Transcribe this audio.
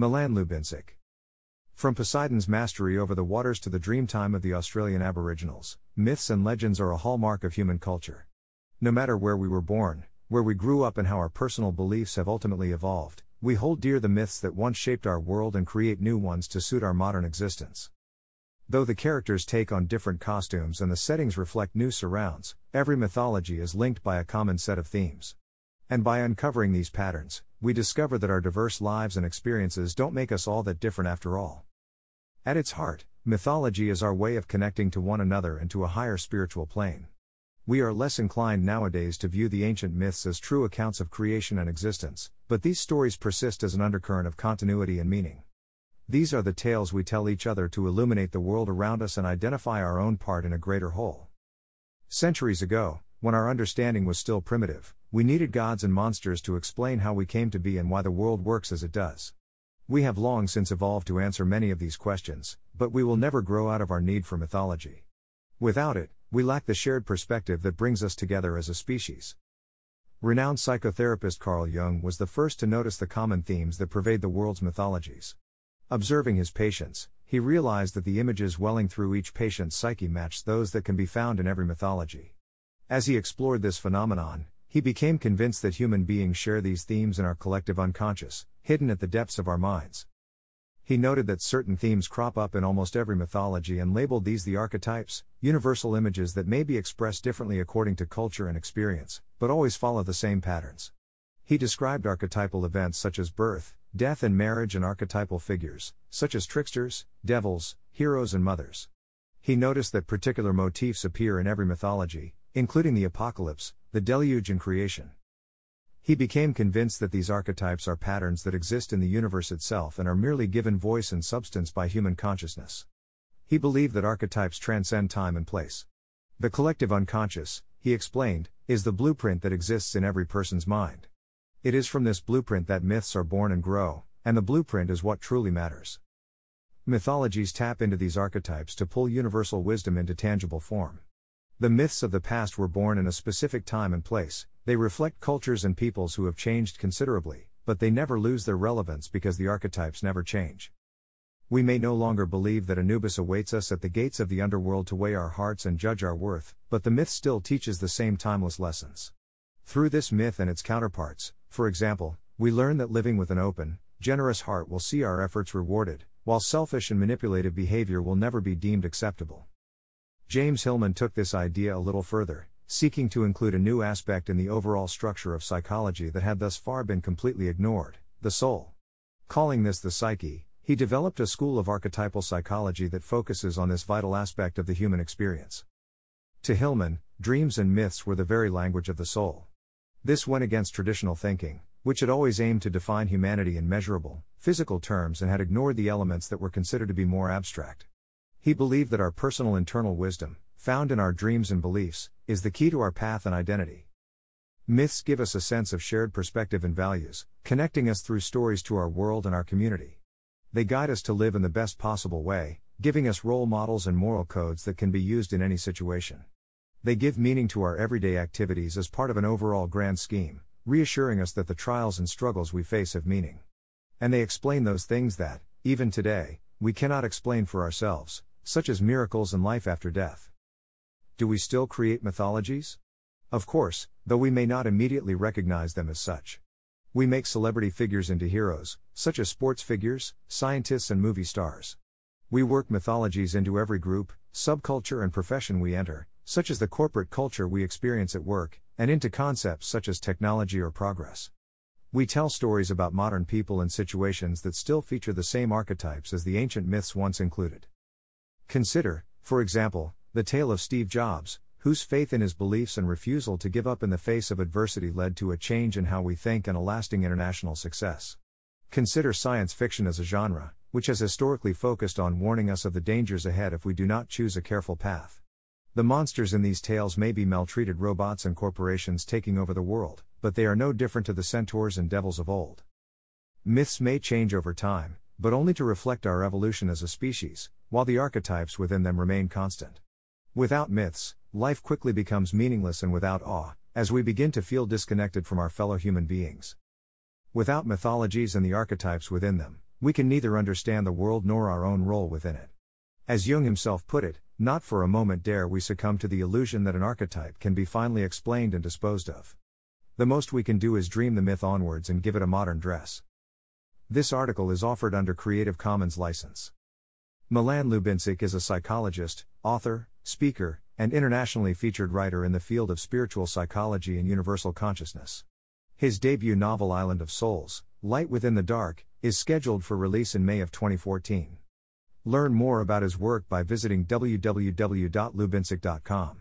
Milan Lubinsik. From Poseidon's mastery over the waters to the dreamtime of the Australian Aboriginals, myths and legends are a hallmark of human culture. No matter where we were born, where we grew up, and how our personal beliefs have ultimately evolved, we hold dear the myths that once shaped our world and create new ones to suit our modern existence. Though the characters take on different costumes and the settings reflect new surrounds, every mythology is linked by a common set of themes. And by uncovering these patterns, we discover that our diverse lives and experiences don't make us all that different after all. At its heart, mythology is our way of connecting to one another and to a higher spiritual plane. We are less inclined nowadays to view the ancient myths as true accounts of creation and existence, but these stories persist as an undercurrent of continuity and meaning. These are the tales we tell each other to illuminate the world around us and identify our own part in a greater whole. Centuries ago, when our understanding was still primitive, we needed gods and monsters to explain how we came to be and why the world works as it does. We have long since evolved to answer many of these questions, but we will never grow out of our need for mythology. Without it, we lack the shared perspective that brings us together as a species. Renowned psychotherapist Carl Jung was the first to notice the common themes that pervade the world's mythologies. Observing his patients, he realized that the images welling through each patient's psyche matched those that can be found in every mythology. As he explored this phenomenon, he became convinced that human beings share these themes in our collective unconscious, hidden at the depths of our minds. He noted that certain themes crop up in almost every mythology and labeled these the archetypes, universal images that may be expressed differently according to culture and experience, but always follow the same patterns. He described archetypal events such as birth, death, and marriage, and archetypal figures, such as tricksters, devils, heroes, and mothers. He noticed that particular motifs appear in every mythology, including the apocalypse, the deluge, and creation. He became convinced that these archetypes are patterns that exist in the universe itself and are merely given voice and substance by human consciousness. He believed that archetypes transcend time and place. The collective unconscious, he explained, is the blueprint that exists in every person's mind. It is from this blueprint that myths are born and grow, and the blueprint is what truly matters. Mythologies tap into these archetypes to pull universal wisdom into tangible form. The myths of the past were born in a specific time and place, they reflect cultures and peoples who have changed considerably, but they never lose their relevance because the archetypes never change. We may no longer believe that Anubis awaits us at the gates of the underworld to weigh our hearts and judge our worth, but the myth still teaches the same timeless lessons. Through this myth and its counterparts, for example, we learn that living with an open, generous heart will see our efforts rewarded, while selfish and manipulative behavior will never be deemed acceptable. James Hillman took this idea a little further, seeking to include a new aspect in the overall structure of psychology that had thus far been completely ignored the soul. Calling this the psyche, he developed a school of archetypal psychology that focuses on this vital aspect of the human experience. To Hillman, dreams and myths were the very language of the soul. This went against traditional thinking, which had always aimed to define humanity in measurable, physical terms and had ignored the elements that were considered to be more abstract. He believed that our personal internal wisdom, found in our dreams and beliefs, is the key to our path and identity. Myths give us a sense of shared perspective and values, connecting us through stories to our world and our community. They guide us to live in the best possible way, giving us role models and moral codes that can be used in any situation. They give meaning to our everyday activities as part of an overall grand scheme, reassuring us that the trials and struggles we face have meaning. And they explain those things that, even today, we cannot explain for ourselves, such as miracles and life after death. Do we still create mythologies? Of course, though we may not immediately recognize them as such. We make celebrity figures into heroes, such as sports figures, scientists, and movie stars. We work mythologies into every group, subculture, and profession we enter, such as the corporate culture we experience at work, and into concepts such as technology or progress. We tell stories about modern people and situations that still feature the same archetypes as the ancient myths once included. Consider, for example, the tale of Steve Jobs, whose faith in his beliefs and refusal to give up in the face of adversity led to a change in how we think and a lasting international success. Consider science fiction as a genre, which has historically focused on warning us of the dangers ahead if we do not choose a careful path. The monsters in these tales may be maltreated robots and corporations taking over the world, but they are no different to the centaurs and devils of old. Myths may change over time, but only to reflect our evolution as a species, while the archetypes within them remain constant. Without myths, life quickly becomes meaningless and without awe, as we begin to feel disconnected from our fellow human beings. Without mythologies and the archetypes within them, we can neither understand the world nor our own role within it. As Jung himself put it, not for a moment dare we succumb to the illusion that an archetype can be finally explained and disposed of. The most we can do is dream the myth onwards and give it a modern dress. This article is offered under Creative Commons license. Milan Lubinsik is a psychologist, author, speaker, and internationally featured writer in the field of spiritual psychology and universal consciousness. His debut novel Island of Souls, Light Within the Dark, is scheduled for release in May of 2014. Learn more about his work by visiting www.lubinsik.com.